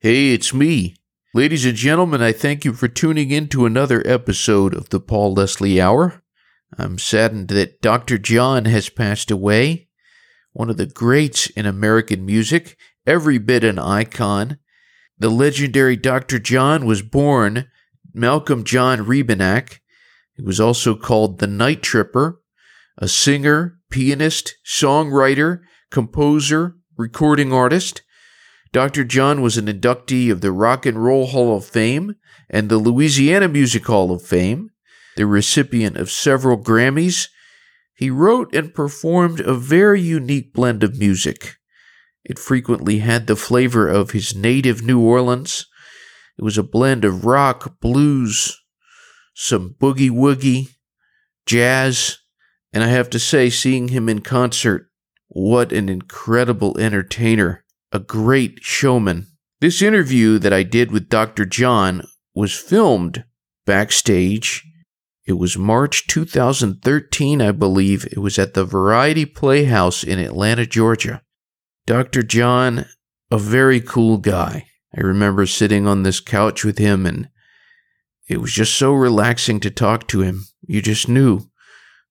Hey, it's me. Ladies and gentlemen, I thank you for tuning in to another episode of the Paul Leslie Hour. I'm saddened that Dr. John has passed away, one of the greats in American music, every bit an icon. The legendary Dr. John was born Malcolm John Rebennack. He was also called the Night Tripper, a singer, pianist, songwriter, composer, recording artist. Dr. John was an inductee of the Rock and Roll Hall of Fame and the Louisiana Music Hall of Fame, the recipient of several Grammys. He wrote and performed a very unique blend of music. It frequently had the flavor of his native New Orleans. It was a blend of rock, blues, some boogie woogie, jazz, and I have to say, seeing him in concert, what an incredible entertainer a great showman. This interview that I did with Dr. John was filmed backstage. It was March 2013, I believe. It was at the Variety Playhouse in Atlanta, Georgia. Dr. John, a very cool guy. I remember sitting on this couch with him and it was just so relaxing to talk to him. You just knew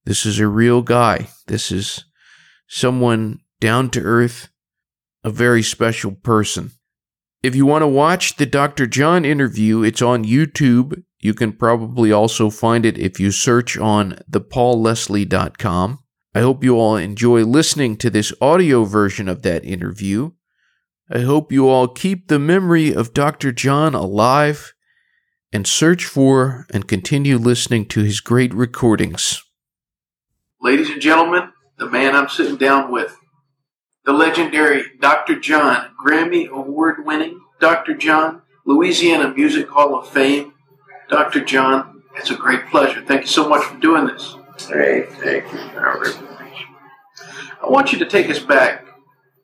this is a real guy. This is someone down to earth, a very special person. If you want to watch the Dr. John interview, it's on YouTube. You can probably also find it if you search on thepaulleslie.com. I hope you all enjoy listening to this audio version of that interview. I hope you all keep the memory of Dr. John alive and search for and continue listening to his great recordings. Ladies and gentlemen, the man I'm sitting down with the legendary Dr. John, Grammy Award winning Dr. John, Louisiana Music Hall of Fame. Dr. John, it's a great pleasure. Thank you so much for doing this. Hey, thank you. I want you to take us back.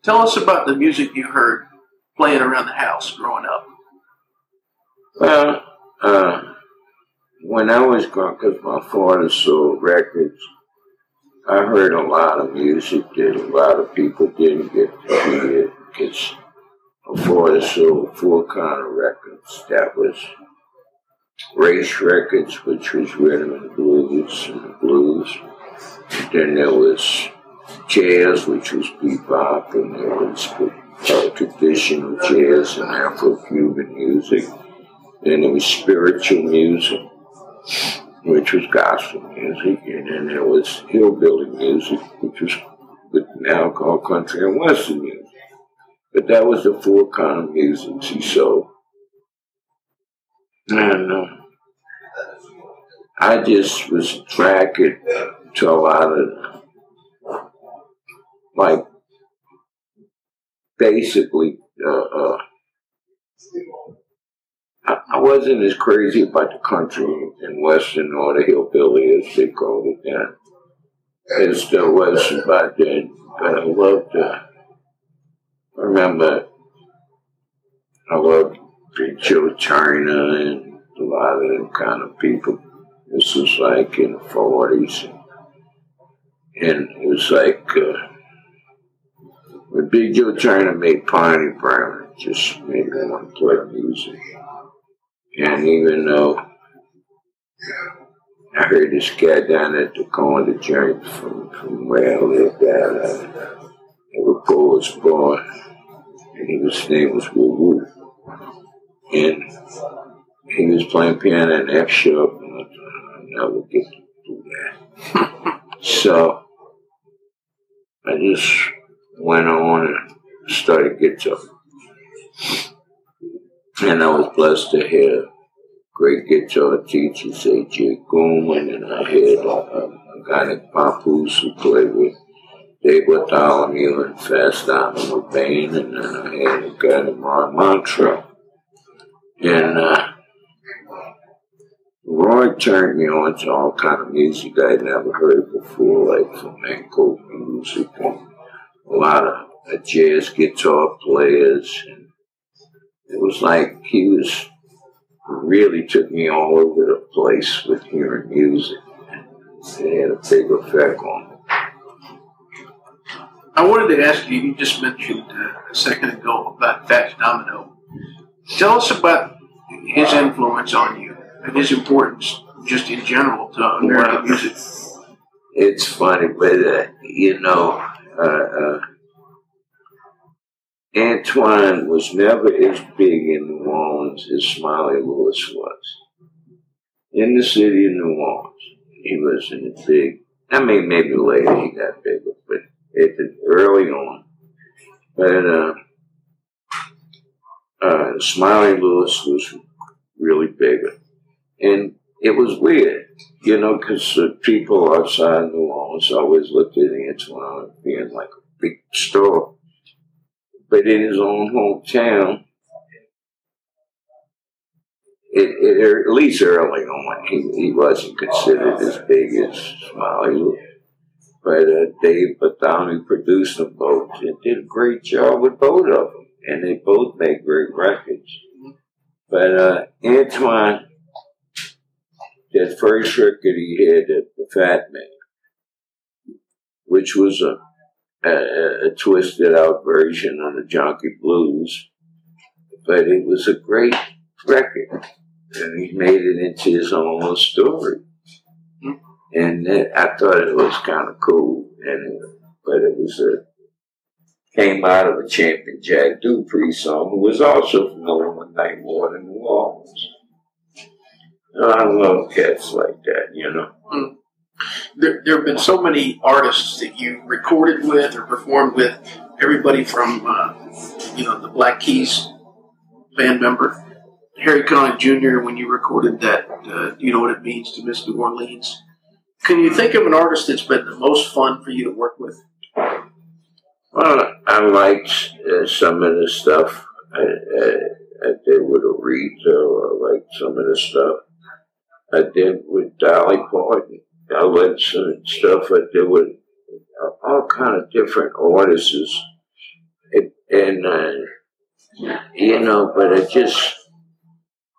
Tell us about the music you heard playing around the house growing up. Well, uh, when I was growing, because my father sold records, I heard a lot of music that a lot of people didn't get to hear because before the sold full kind of records, that was race records, which was rhythm and blues and blues. Then there was jazz, which was bebop, and there was traditional jazz and Afro-Cuban music. Then there was spiritual music which was gospel music, and then there was hillbilly music, which was now called country and western music. But that was the four kind of music she sold. And uh, I just was attracted to a lot of, like, basically, uh, uh, I wasn't as crazy about the country and western or the hillbilly as they called it then, as there was about then. But I loved. Uh, I remember I loved Big Joe Turner and a lot of them kind of people. This was like in the forties, and it was like uh, when Big Joe Turner made Piney Brown, it just made me want to play music. And even though I heard this guy down at the corner joint from, from where I lived at, uh, a Polish boy, and he was, his name was Woo Woo. And he was playing piano in F sharp, and I never get to do that. so I just went on and started guitar. And I was blessed to have great guitar teachers, A.J. Gorman, and I had a, a guy named Papoose who played with Dave Bartholomew and Fats Domino Bain, and then I had a guy named Roy Montrell. And uh, Roy turned me on to all kind of music I'd never heard before, like flamenco music and a lot of uh, jazz guitar players. And it was like he was really took me all over the place with hearing music. It had a big effect on me. I wanted to ask you, you just mentioned uh, a second ago about Fats Domino. Tell us about his influence on you and his importance, just in general, to American music. It's funny, but uh, you know, uh, Antoine was never as big in New Orleans as Smiley Lewis was. In the city of New Orleans, he wasn't a big. I mean, maybe later he got bigger, but it early on. But uh, uh, Smiley Lewis was really bigger. And it was weird, you know, because uh, people outside New Orleans always looked at Antoine being like a big star. But in his own hometown, it, it, at least early on, he, he wasn't considered as big as Smiley. But uh, Dave Bartholomew produced them both and did a great job with both of them. And they both made great records. But uh, Antoine, that first record he had, The Fat Man, which was a, a, a twisted out version on the Junker's Blues, but it was a great record. And he made it into his own story. And I thought it was kind of cool. And, but it was a, came out of a champion Jack Dupree song, who was also familiar with Night in New Orleans. I love cats like that, you know. Mm. There, there have been so many artists that you recorded with or performed with. Everybody from, uh, you know, the Black Keys band member, Harry Connick Jr. When you recorded that, uh, you know what it means to miss New Orleans. Can you think of an artist that's been the most fun for you to work with? Well, I liked uh, some of the stuff I, I, I did with Aretha. I liked some of the stuff I did with Dolly Parton. Liked some stuff I there were all kind of different artists. It, and, uh, you know, but I just,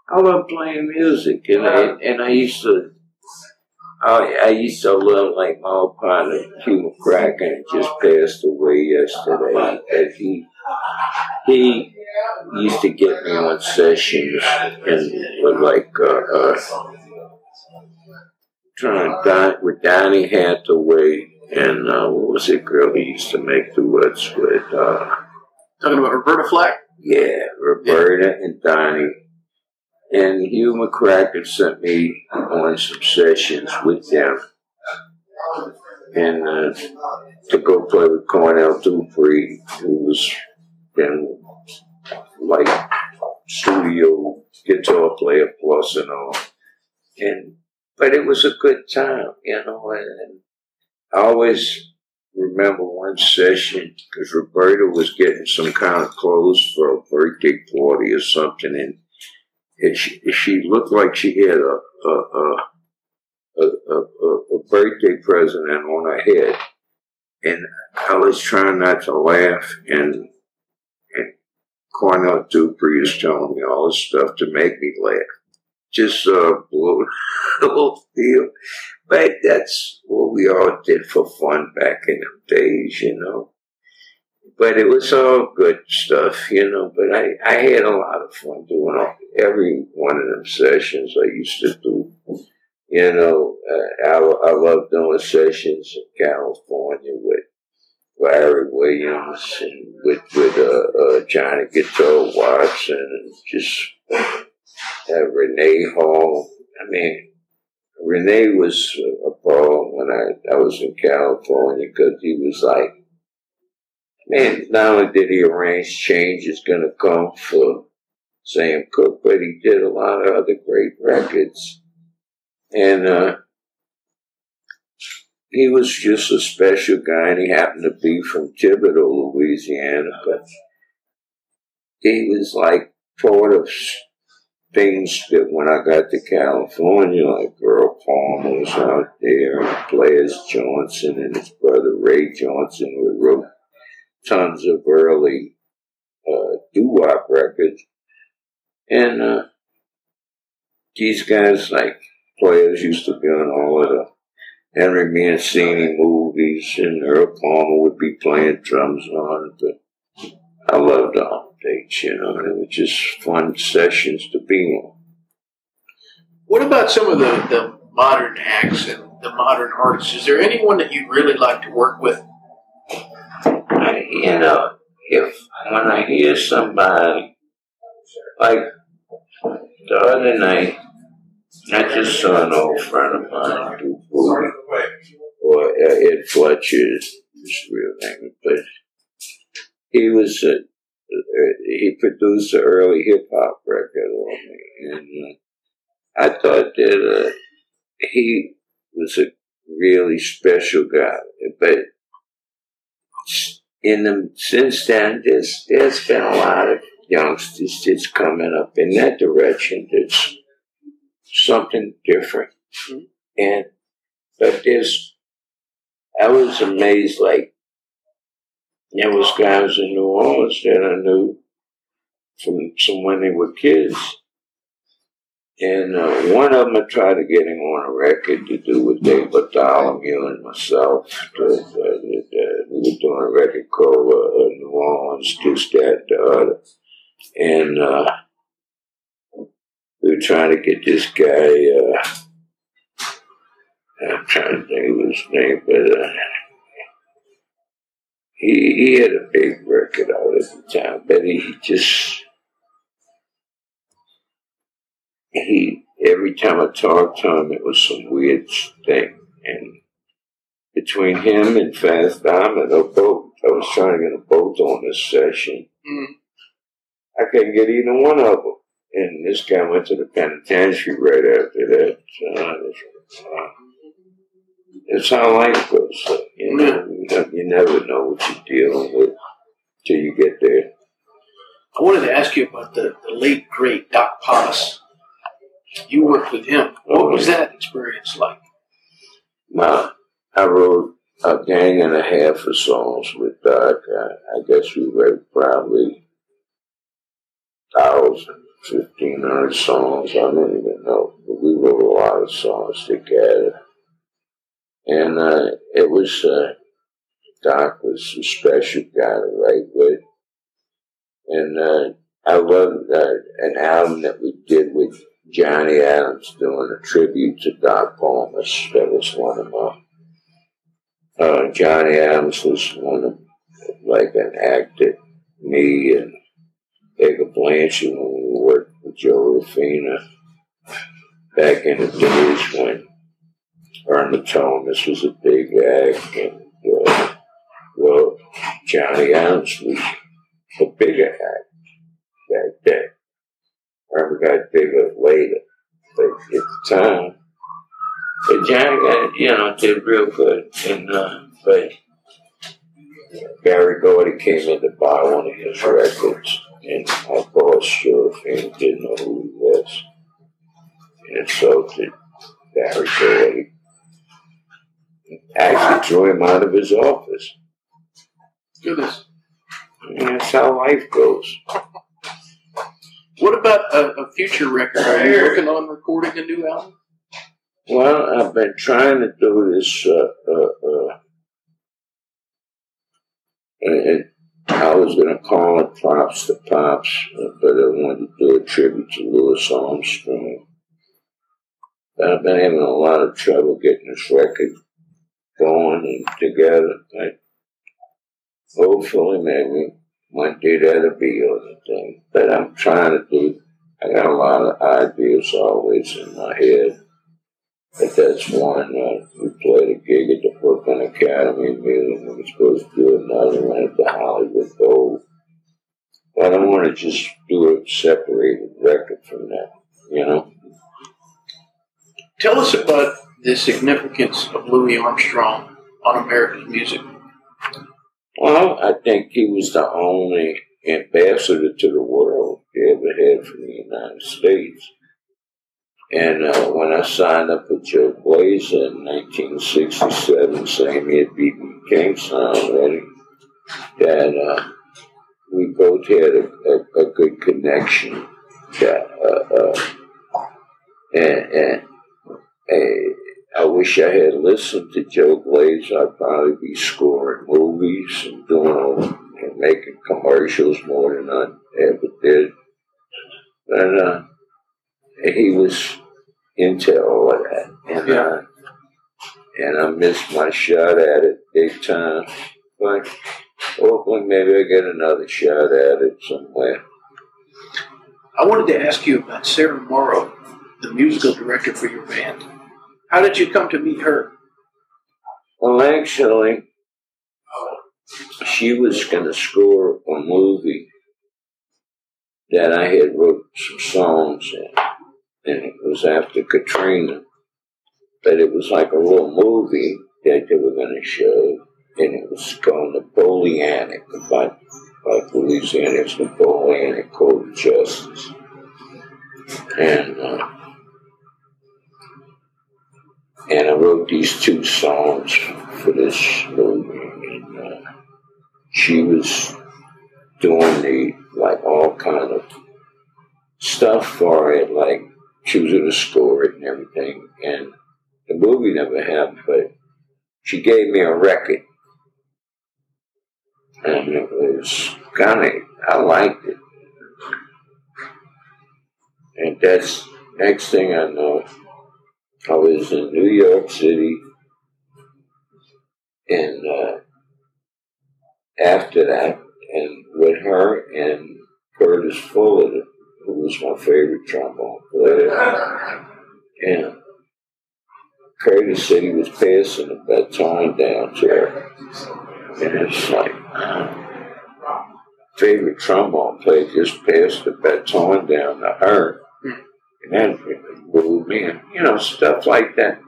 I love playing music. And I, and I used to I, I used to love like my old partner Hugh McCracken just passed away yesterday. And he he used to get me on sessions and with like uh, uh, trying to with Donny Hathaway and uh, what was it girl he used to make duets with? Uh, Talking about Roberta Flack. Yeah, Roberta yeah. and Donny and Hugh McCracken sent me on some sessions with them. And uh, to go play with Cornell Dupree, who was in like studio guitar player plus and all. And but it was a good time, you know. And I always remember one session because Roberta was getting some kind of clothes for a birthday party or something, and she, she looked like she had a a, a, a, a, birthday present on her head. And I was trying not to laugh, and, and Cornell Dupree is telling me all this stuff to make me laugh. Just uh, blew the whole field. But that's what we all did for fun back in the days, you know but it was all good stuff, you know. But I, I had a lot of fun doing all, every one of them sessions I used to do. You know, uh, I, I love doing sessions in California with Larry Williams and with with uh, uh, Johnny Guitar Watson and just uh, René Hall. I mean, Renee was a ball when I, I was in California because he was like Man, not only did he arrange change is gonna come for Sam Cooke, but he did a lot of other great records. And uh, he was just a special guy, and he happened to be from Thibodaux, Louisiana, but he was like part of things that when I got to California, like Earl Palmer was out there, and Johnson and his brother Ray Johnson who wrote tons of early uh, doo-wop records. And uh, these guys, like players, used to be on all of the Henry Mancini movies, and Earl Palmer would be playing drums on it. But I loved all you know, and it was just fun sessions to be on. What about some of the, the modern acts and the modern artists? Is there anyone that you'd really like to work with? I, you know, if when I hear somebody like the other night, I just saw an old friend of mine Duke Bootee, or uh, Ed Fletcher's his real name, but he was a, he produced an early hip hop record on me, and uh, I thought that uh, he was a really special guy, but in the since then, there's there's been a lot of youngsters that's coming up in that direction. That's something different, mm-hmm. and but there's I was amazed. Like there was guys in New Orleans that I knew from from when they were kids and uh, one of them I tried to get him on a record to do with Dave Bartholomew and myself. To, uh, uh, we were doing a record called uh, New Orleans, This, That, the Other. And uh, we were trying to get this guy, uh, I'm trying to think of his name, but uh, he, he had a big record out at the time, but he just he every time I talked to him, it was some weird thing. And between him and Fats a boat, I was trying to get them both on this session. Mm. I couldn't get either one of them. And this guy went to the penitentiary right after that. Uh, it's how life goes. you know, you never know what you're dealing with till you get there. I wanted to ask you about the, the late great Doc Pomus. You worked with him. What oh, was that experience like? Well, I wrote a gang and a half of songs with Doc. I, I guess we wrote probably thousand, fifteen hundred songs. I don't even know. But we wrote a lot of songs together. And uh, it was, uh, Doc was a special guy to write with. And uh, I loved uh, an album that we did with Johnny Adams doing a tribute to Doc Pomus. That was one of my. Uh, Johnny Adams was one of like an act that me and Edgar Blanchard when we worked with Joe Ruffino back in the days when Irma Thomas was a big act and uh, well Johnny Adams was a bigger act back then. Irma got bigger later. But at the time, but Johnny got, you know, did real good. And, uh, but Berry Gordy came in to buy one of his records, and boss, sure and didn't know who he was. And so did Berry Gordy. Actually threw him out of his office. Goodness. And that's how life goes. What about a, a future record? Are you working on recording a new album? Well, I've been trying to do this. Uh, uh, uh, and I was going to call it Props to Pops, but I wanted to do a tribute to Louis Armstrong. But I've been having a lot of trouble getting this record going together. But hopefully, maybe one day that'll be the thing. But I'm trying to do, I got a lot of ideas always in my head. But that's one. Uh, we played a gig at the Brooklyn Academy of we were supposed to do another one at the Hollywood Bowl. But I don't want to just do a separated record from that, you know? Tell us about the significance of Louis Armstrong on American music. Well, I think he was the only ambassador to the world he ever had from the United States. And uh, when I signed up with Joe Glaser in 1967, saying he had beaten Kingston already, that uh, we both had a, a, a good connection. That, uh, uh and, and, and I wish I had listened to Joe Glaser. I'd probably be scoring movies and doing and making commercials more than I ever did. But uh, he was into all of that. And, Yeah. uh, and I missed my shot at it big time. But hopefully maybe I get another shot at it somewhere. I wanted to ask you about Sarah Morrow, the musical director for your band. How did you come to meet her? Well, actually, she was going to score a movie that I had wrote some songs in, and it was after Katrina. But it was like a little movie that they were going to show, and it was called Napoleonic, about, about Louisiana. It's Napoleonic Code of Justice. And uh, and I wrote these two songs for this movie. And uh, she was doing the like all kind of stuff for it, like she was to score it and everything. And the movie never happened, but she gave me a record, and it was kind of I liked it. And that's next thing I know. I was in New York City, and uh, after that, and with her and Curtis Fuller, who was my favorite trombone player, and Curtis said he was passing the baton down to her, and it's like, favorite trombone player just passed the baton down to her. And that moved me, and you know, stuff like that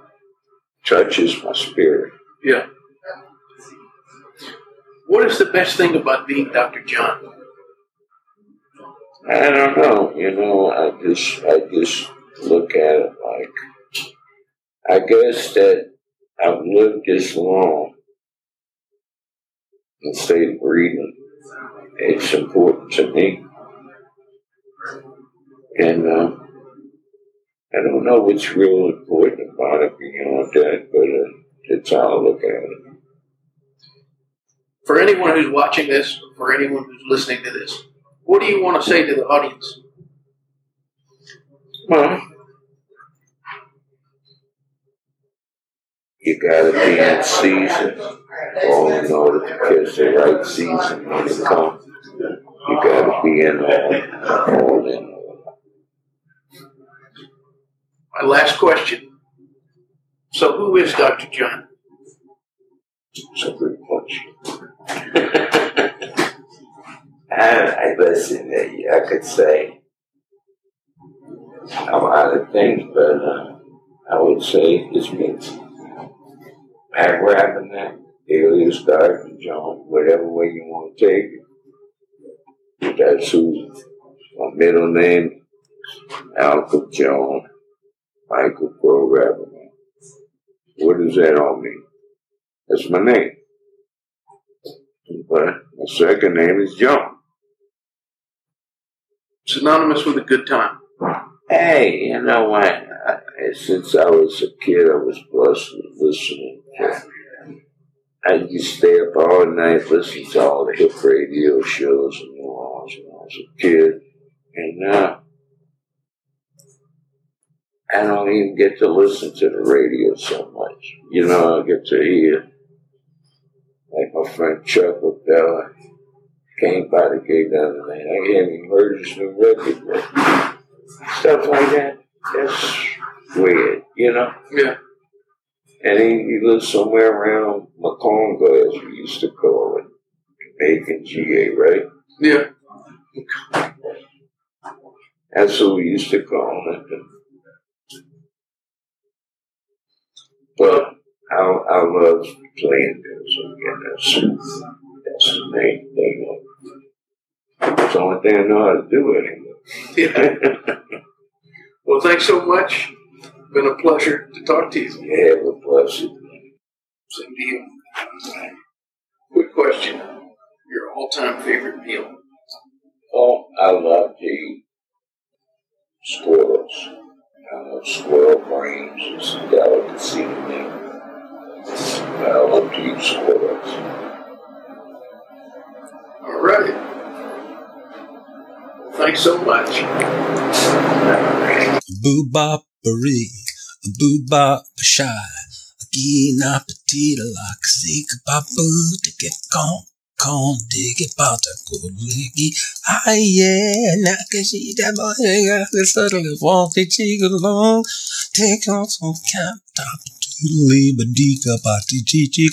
touches my spirit. Yeah. What is the best thing about being Dr. John? I don't know, you know, I just, I just look at it like, I guess that I've lived this long and stayed breathing. It's important to me. And, uh, I don't know what's real important about it beyond that, but uh, that's how I look at it. For anyone who's watching this, for anyone who's listening to this, what do you want to say to the audience? Well, you gotta be in season, all in order to catch the right season when it comes. You gotta be in all, all in. My last question. So, who is Dr. John? It's a good question. I, listen. I could say a lot of things, but uh, I would say this means rapping that alias Dr. John, whatever way you want to take it. That's who my middle name, Alpha John, Michael Pro Rapping. What does that all mean? That's my name. But my second name is John. Synonymous with a good time. Hey, you know what? I, since I was a kid, I was blessed with listening. To, I used to stay up all night listening to all the hip radio shows New Orleans when I was a kid. And now, I don't even get to listen to the radio so much. You know, I get to hear, like my friend Chuck Leavell came by the gate the other night. I even heard his new record stuff like that. That's weird, you know. Yeah. And he, he lives somewhere around Maconga, as we used to call it, Macon, GA, right? Yeah. That's what we used to call it. But I, I love playing music, and that's, that's the main thing. It's the only thing I know how to do anymore. yeah. Well, thanks so much. Been a pleasure to talk to you. Yeah, it was blessed. Same to you. Quick question. Your all time favorite meal? Oh, I love the squirrels. I love squirrel brains. is a delicacy to me. I love to eat squirrels. All right. Thanks so much. Boo bop boo bop shy. Gina petita la kasika babu to get gone. Con diggy bata kuligi. Ay yeah, nakashi da boy, suddenly walk the cheek along. Take on some cap top to leave a dika party chichi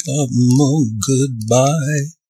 goodbye.